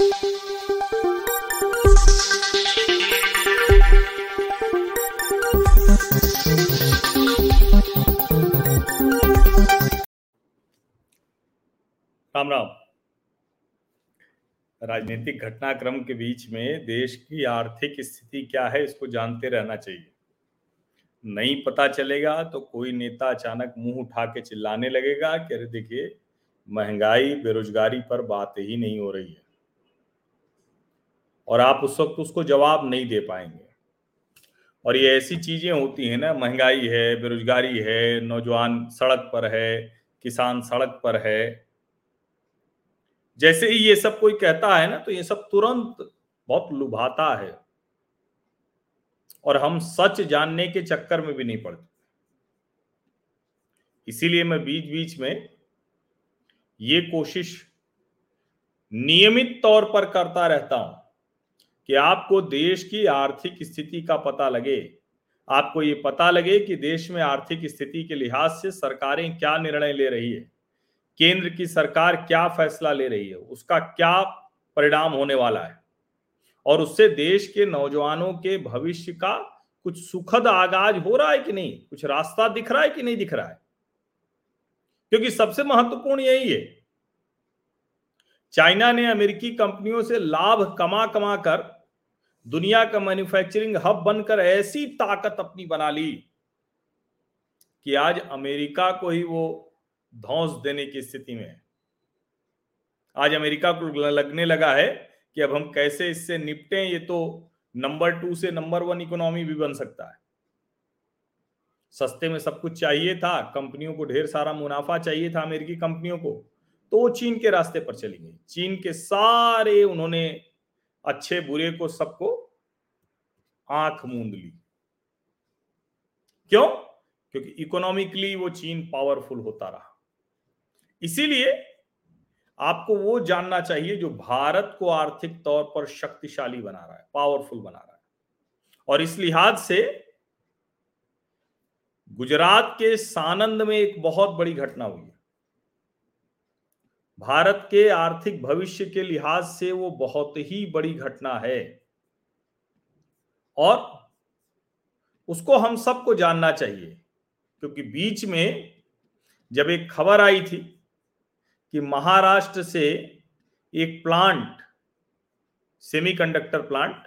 राम राम राजनीतिक घटनाक्रम के बीच में देश की आर्थिक स्थिति क्या है, इसको जानते रहना चाहिए। नहीं पता चलेगा तो कोई नेता अचानक मुँह उठा के चिल्लाने लगेगा कि अरे देखिए, महँगाई, बेरोजगारी पर बात ही नहीं हो रही है। और आप उस वक्त उसको जवाब नहीं दे पाएँगे। और ये ऐसी चीज़ें होती हैं ना, महँगाई है, बेरोजगारी है, नौजवान सड़क पर है, किसान सड़क पर है। जैसे ही ये सब कोई कहता है ना तो ये सब तुरंत बहुत लुभाता है। और हम सच जानने के चक्कर में भी नहीं पड़ते। इसीलिए मैं बीच बीच में ये कोशिश नियमित तौर पर करता रहता हूँ। कि आपको देश की आर्थिक स्थिति का पता लगे। आपको ये पता लगे कि देश में आर्थिक स्थिति के लिहाज से सरकारें क्या निर्णय ले रही है। केंद्र की सरकार क्या फैसला ले रही है, उसका क्या परिणाम होने वाला है? और उससे देश के नौजवानों के भविष्य का कुछ सुखद आगाज़ हो रहा है कि नहीं? कुछ रास्ता दिख रहा है कि नहीं दिख रहा है? क्योंकि सबसे महत्वपूर्ण यही है। चाइना ने अमेरिकी कंपनियों से लाभ कमा कमा कर दुनिया का मैन्युफैक्चरिंग हब बनकर ऐसी ताकत अपनी बना ली कि आज अमेरिका को ही वो धौस देने की स्थिति में है। आज अमेरिका को लगने लगा है कि अब हम कैसे इससे निपटें, ये तो नंबर टू से नंबर वन इकोनॉमी भी बन सकता है। सस्ते में सब कुछ चाहिए था, कंपनियों को ढेर सारा मुनाफा चाहिए था अमेरिकी कंपनियों को तो वो चीन के रास्ते पर चली गई। चीन के सारे उन्होंने अच्छे बुरे को सबको आँख मूंद ली। क्यों? क्योंकि इकोनॉमिकली वो चीन पावरफुल होता रहा। इसीलिए आपको वो जानना चाहिए जो भारत को आर्थिक तौर पर शक्तिशाली बना रहा है पावरफुल बना रहा है। और इस लिहाज से गुजरात के सानंद में एक बहुत बड़ी घटना हुई है। भारत के आर्थिक भविष्य के लिहाज से वो बहुत ही बड़ी घटना है। और उसको हम सबको जानना चाहिए, क्योंकि बीच में जब एक खबर आई थी कि महाराष्ट्र से एक प्लांट, सेमीकंडक्टर प्लांट,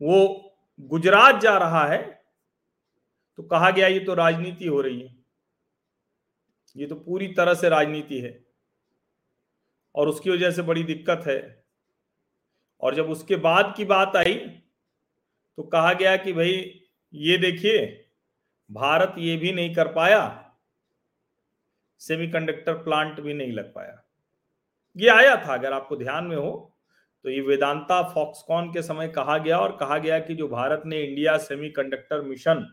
वो गुजरात जा रहा है तो कहा गया, ये तो राजनीति हो रही है। ये तो पूरी तरह से राजनीति है। और उसकी वजह से बड़ी दिक्कत है। और जब उसके बाद की बात आई तो कहा गया कि भाई, ये देखिए, भारत ये भी नहीं कर पाया सेमीकंडक्टर प्लांट भी नहीं लग पाया। ये आया था, अगर आपको ध्यान में हो तो ये वेदांता फॉक्सकॉन के समय कहा गया और कहा गया कि जो भारत ने इंडिया सेमीकंडक्टर मिशन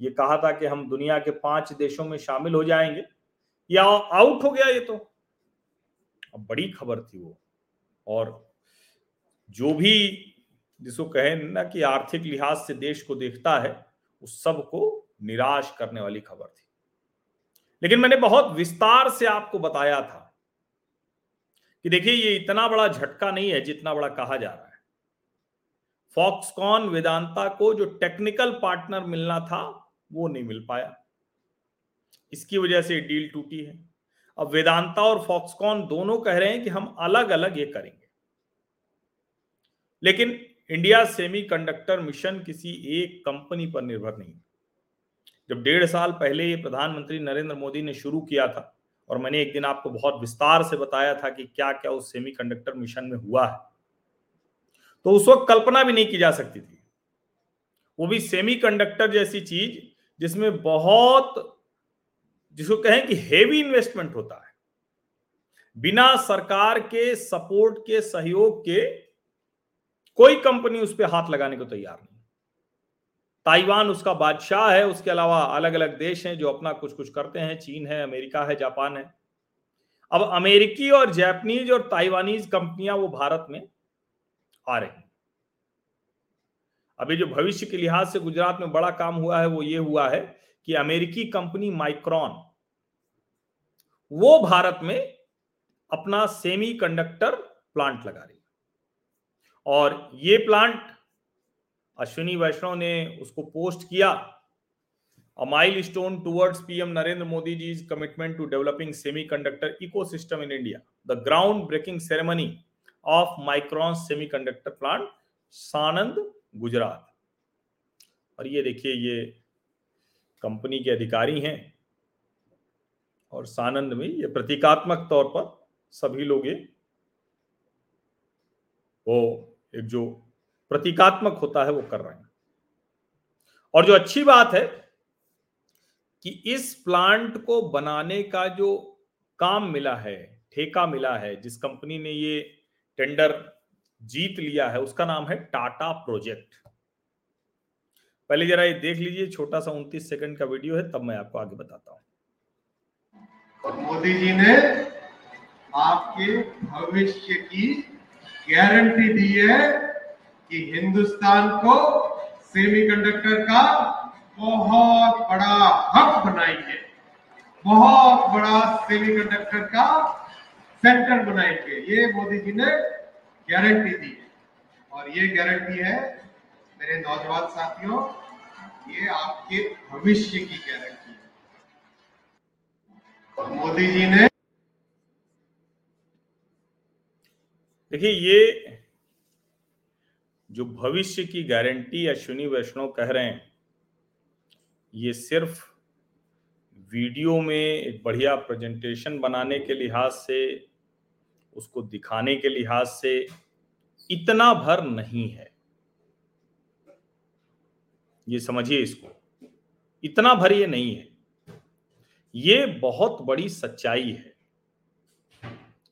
ये कहा था कि हम दुनिया के पाँच देशों में शामिल हो जाएँगे। या आउट हो गया ये तो। अब बड़ी खबर थी वो। और जो भी जिसको कहे ना कि आर्थिक लिहाज से देश को देखता है, उस सबको निराश करने वाली खबर थी। लेकिन मैंने बहुत विस्तार से आपको बताया था कि देखिए, ये इतना बड़ा झटका नहीं है जितना बड़ा कहा जा रहा है। फॉक्सकॉन वेदांता को जो टेक्निकल पार्टनर मिलना था, वो नहीं मिल पाया। इसकी वजह से डील टूटी है। अब वेदांता और फॉक्सकॉन दोनों कह रहे हैं कि हम अलग अलग ये करेंगे। लेकिन इंडिया सेमीकंडक्टर मिशन किसी एक कंपनी पर निर्भर नहीं जब डेढ़ साल पहले ये प्रधानमंत्री नरेंद्र मोदी ने शुरू किया था और मैंने एक दिन आपको बहुत विस्तार से बताया था कि क्या क्या उस सेमीकंडक्टर मिशन में हुआ है तो उस वक्त कल्पना भी नहीं की जा सकती थी। वो भी सेमीकंडक्टर जैसी चीज़ जिसमें बहुत जिसको कहें कि हेवी इन्वेस्टमेंट होता है। बिना सरकार के सपोर्ट के, सहयोग के कोई कंपनी उस पर हाथ लगाने को तैयार नहीं। ताइवान उसका बादशाह है, उसके अलावा अलग अलग देश हैं जो अपना कुछ कुछ करते हैं। चीन है, अमेरिका है, जापान है। अब अमेरिकी और जापानीज और ताइवानीज कंपनियाँ वो भारत में आ रही अभी जो भविष्य के लिहाज से गुजरात में बड़ा काम हुआ है, वो ये हुआ है कि अमेरिकी कंपनी माइक्रॉन, वो भारत में अपना सेमी कंडक्टर प्लांट लगा रही और ये प्लांट अश्विनी वैष्णव ने उसको पोस्ट किया। Milestone towards PM Narendra Modi ji commitment to developing semiconductor ecosystem in India the ground breaking ceremony of Micron semiconductor plant Sanand Gujarat और ये देखिए, ये कंपनी के अधिकारी हैं। और सानंद में ये प्रतीकात्मक तौर पर सभी लोग ये, वो एक जो प्रतीकात्मक होता है, वो कर रहे हैं। और जो अच्छी बात है कि इस प्लांट को बनाने का जो काम मिला है, ठेका मिला है, जिस कंपनी ने ये टेंडर जीत लिया है, उसका नाम है टाटा प्रोजेक्ट। पहले जरा ये देख लीजिए, छोटा सा उनतीस सेकंड का वीडियो है, तब मैं आपको आगे बताता हूँ। मोदी जी ने आपके भविष्य की गारंटी दी है कि हिंदुस्तान को सेमीकंडक्टर का बहुत बड़ा हब बनाएँगे। बहुत बड़ा सेमीकंडक्टर का सेंटर बनाएँगे। ये मोदी जी ने गारंटी दी है। और ये गारंटी है मेरे नौजवान साथियों, ये आपके भविष्य की गारंटी है। मोदी जी ने देखिए, ये जो भविष्य की गारंटी अश्विनी वैष्णव कह रहे हैं, ये सिर्फ़ वीडियो में एक बढ़िया प्रेजेंटेशन बनाने के लिहाज से, उसको दिखाने के लिहाज से इतना भर नहीं है। ये समझिए इसको। इतना भर ये नहीं है। ये बहुत बड़ी सच्चाई है।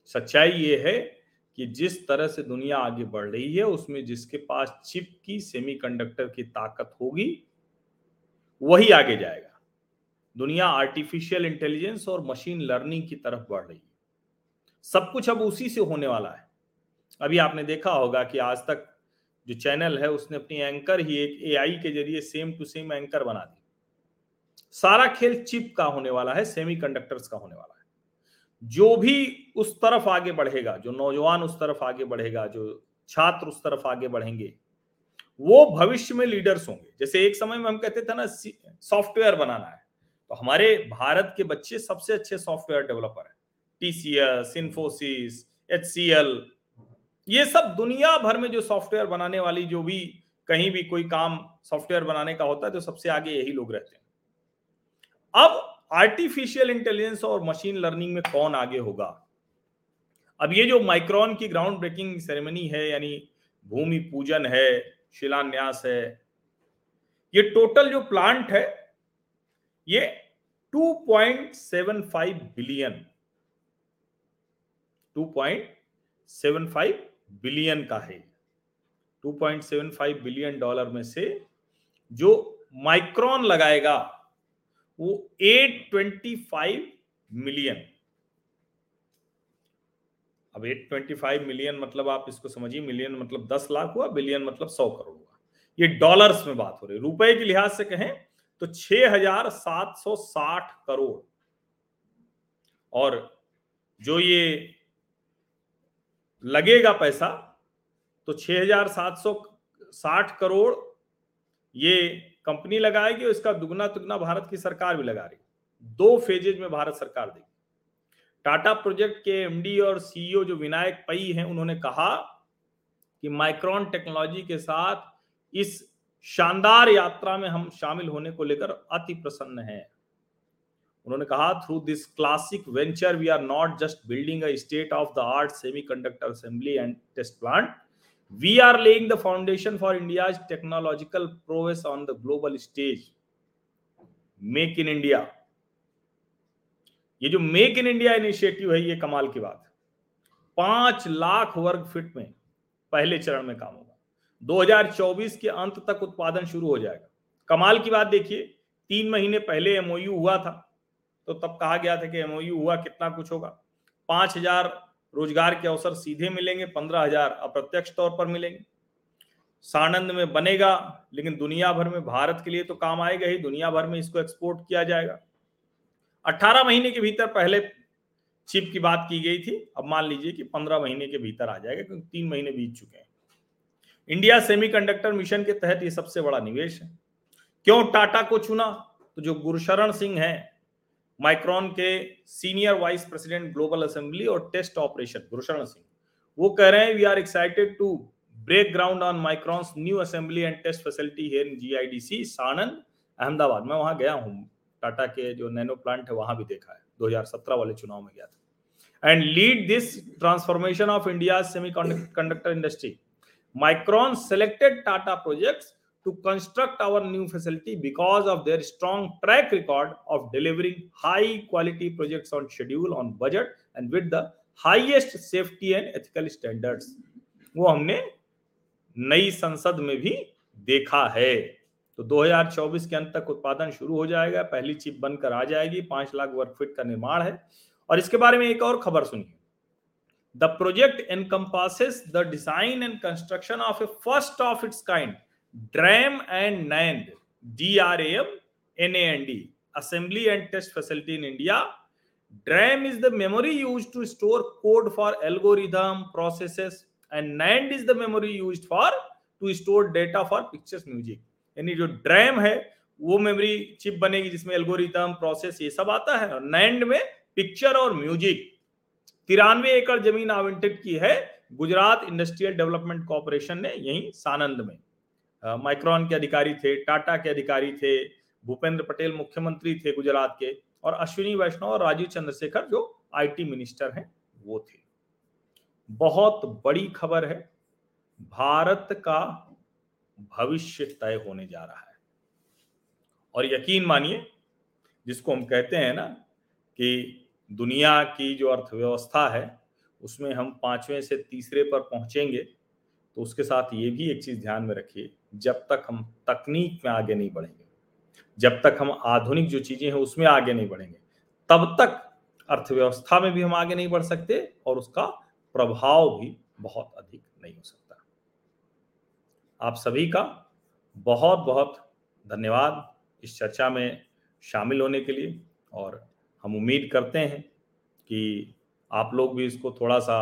सच्चाई ये है कि जिस तरह से दुनिया आगे बढ़ रही है, उसमें जिसके पास चिप की सेमीकंडक्टर की ताकत होगी, वही आगे जाएगा। दुनिया आर्टिफिशियल इंटेलिजेंस और मशीन लर्निंग की तरफ़ बढ़ रही है। सब कुछ अब उसी से होने वाला है। अभी आपने देखा होगा कि आज तक जो चैनल है, उसने अपनी एंकर ही एक एआई के ज़रिए सेम टू सेम एंकर बना दी। सारा खेल चिप का होने वाला है सेमीकंडक्टर्स का होने वाला है। जो भी उस तरफ़ आगे बढ़ेगा, जो नौजवान उस तरफ़ आगे बढ़ेगा, जो छात्र उस तरफ़ आगे बढ़ेंगे, वो भविष्य में लीडर्स होंगे। जैसे एक समय में हम कहते थे ना सॉफ्टवेयर बनाना है। तो हमारे भारत के बच्चे सबसे अच्छे सॉफ्टवेयर डेवलपर हैं। टीसीएस इन्फोसिस एच ये सब दुनिया भर में जो सॉफ्टवेयर बनाने वाली जो भी कहीं भी कोई काम सॉफ्टवेयर बनाने का होता है तो सबसे आगे यही लोग रहते हैं। अब आर्टिफिशियल इंटेलिजेंस और मशीन लर्निंग में कौन आगे होगा? अब ये जो माइक्रॉन की ग्राउंड ब्रेकिंग सेरेमनी है, यानी भूमि पूजन है, शिलान्यास है, ये टोटल जो प्लांट है, ये 2.75 बिलियन 2.75 बिलियन का है। 2.75 बिलियन डॉलर में से जो माइक्रोन लगाएगा, वो 825 मिलियन। अब 825 मिलियन मतलब आप इसको समझिए, मिलियन मतलब 10 लाख हुआ, बिलियन मतलब 100 करोड़ हुआ। ये डॉलर्स में बात हो रही है। रुपए के लिहाज से कहें तो 6760 करोड़। और जो ये लगेगा पैसा तो 6760 करोड़ ये कंपनी लगाएगी और इसका दुगना तुगना भारत की सरकार भी लगा रही दो फेजेज में भारत सरकार देगी। टाटा प्रोजेक्ट के एमडी और सीईओ जो विनायक पई हैं, उन्होंने कहा कि माइक्रोन टेक्नोलॉजी के साथ इस शानदार यात्रा में हम शामिल होने को लेकर अति प्रसन्न हैं। उन्होंने कहा through this classic venture we are not just building a state of the art semiconductor assembly and test plant we are laying the foundation for India technological progress on the global stage make in India ये जो make in India initiative है, ये कमाल की बात पाँच लाख वर्ग fit में पहले चरण में काम होगा। 2024 के अंत तक उत्पादन शुरू हो जाएगा। कमाल की बात देखिए, तीन महीने पहले एमओयू हुआ था। तो तब कहा गया था कि एमओयू हुआ, कितना कुछ होगा? पाँच हज़ार रोज़गार के अवसर सीधे मिलेंगे, पंद्रह हज़ार अप्रत्यक्ष तौर पर मिलेंगे। सानंद में बनेगा, लेकिन दुनिया भर में, भारत के लिए तो काम आएगा ही, दुनिया भर में इसको एक्सपोर्ट किया जाएगा। 18 महीने के भीतर पहले चिप की बात की गई थी, अब मान लीजिए कि पंद्रह महीने के भीतर आ जाएगा, क्योंकि तीन महीने बीत चुके हैं। इंडिया सेमीकंडक्टर मिशन के तहत ये सबसे बड़ा निवेश है। क्यों? टाटा को चुना तो जो गुरशरण सिंह है माइक्रॉन के senior vice president global assembly और टेस्ट ऑपरेशन, गुरशरण सिंह। वो कह रहे हैं we are excited to break ground on Micron's new assembly and test facility here in GIDC Sanand Ahmedabad मैं वहाँ गया हूँ। टाटा के जो नैनो प्लांट है, वहाँ भी देखा है। 2017 वाले चुनाव में गया था। And lead this transformation of India semiconductor industry Micron selected Tata projects to construct our new facility because of their strong track record of delivering high quality projects on schedule on budget and with the highest safety and ethical standards वो हमने नई संसद में भी देखा है तो 2024 के अंत तक उत्पादन शुरू हो जाएगा पहली चिप बनकर आ जाएगी पाँच लाख वर्क फीट का निर्माण है और इसके बारे में एक और खबर सुनिए the project encompasses the design and construction of a first of its kind DRAM and NAND D R M N N D assembly and test facility in India DRAM is the memory use to store code for algorithm process and NAND is the memory use for to store data for pictures music यानी जो dram है, वो memory chip बनेगी जिसमें algorithm process ये सब आता है। और नैंड में पिक्चर और म्यूज़िक तिरानवे एकड़ ज़मीन आवंटित की है। गुजरात इंडस्ट्रियल डेवलपमेंट कॉरपोरेशन ने यही सानंद में। माइक्रॉन के अधिकारी थे, टाटा के अधिकारी थे, भूपेंद्र पटेल मुख्यमंत्री थे गुजरात के और अश्विनी वैष्णव और राजीव चंद्रशेखर जो आईटी मिनिस्टर हैं, वो थे। बहुत बड़ी खबर है, भारत का भविष्य तय होने जा रहा है। और यकीन मानिए, जिसको हम कहते हैं ना कि दुनिया की जो अर्थव्यवस्था है, उसमें हम पाँचवें से तीसरे पर पहुँचेंगे तो उसके साथ ये भी एक चीज़ ध्यान में रखिए, जब तक हम तकनीक में आगे नहीं बढ़ेंगे, जब तक हम आधुनिक जो चीज़ें हैं उसमें आगे नहीं बढ़ेंगे, तब तक अर्थव्यवस्था में भी हम आगे नहीं बढ़ सकते और उसका प्रभाव भी बहुत अधिक नहीं हो सकता। आप सभी का बहुत बहुत धन्यवाद इस चर्चा में शामिल होने के लिए और हम उम्मीद करते हैं कि आप लोग भी इसको थोड़ा सा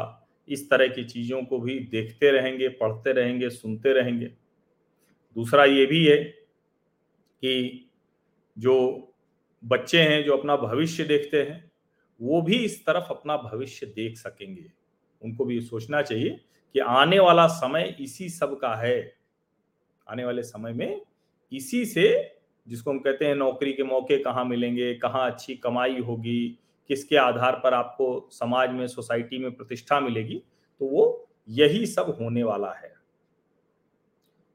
इस तरह की चीज़ों को भी देखते रहेंगे, पढ़ते रहेंगे, सुनते रहेंगे। दूसरा ये भी है कि जो बच्चे हैं, जो अपना भविष्य देखते हैं, वो भी इस तरफ़ अपना भविष्य देख सकेंगे। उनको भी सोचना चाहिए कि आने वाला समय इसी सब का है। आने वाले समय में इसी से, जिसको हम कहते हैं नौकरी के मौके कहाँ मिलेंगे, कहाँ अच्छी कमाई होगी किसके आधार पर आपको समाज में, सोसाइटी में प्रतिष्ठा मिलेगी तो वो यही सब होने वाला है।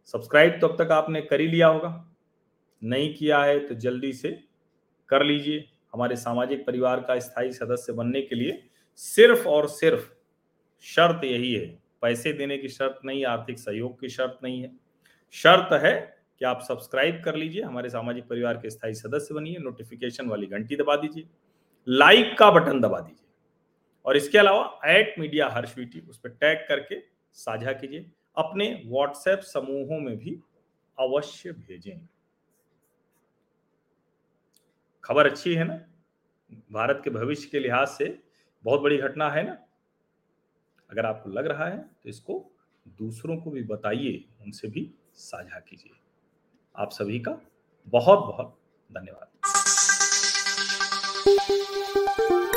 सब्सक्राइब तो अब तक आपने कर ही लिया होगा। नहीं किया है तो जल्दी से कर लीजिए। हमारे सामाजिक परिवार का स्थायी सदस्य बनने के लिए सिर्फ़ और सिर्फ़ शर्त यही है। पैसे देने की शर्त नहीं, आर्थिक सहयोग की शर्त नहीं है। शर्त है कि आप सब्सक्राइब कर लीजिए, हमारे सामाजिक परिवार के स्थायी सदस्य बनिए, नोटिफिकेशन वाली घंटी दबा दीजिए। लाइक का बटन दबा दीजिए। और इसके अलावा एट मीडिया हर्ष वीटी उस पर टैग करके साझा कीजिए। अपने व्हाट्सएप समूहों में भी अवश्य भेजें। खबर अच्छी है ना? भारत के भविष्य के लिहाज से बहुत बड़ी घटना है ना? अगर आपको लग रहा है तो इसको दूसरों को भी बताइए, उनसे भी साझा कीजिए। आप सभी का बहुत बहुत धन्यवाद। Thank you.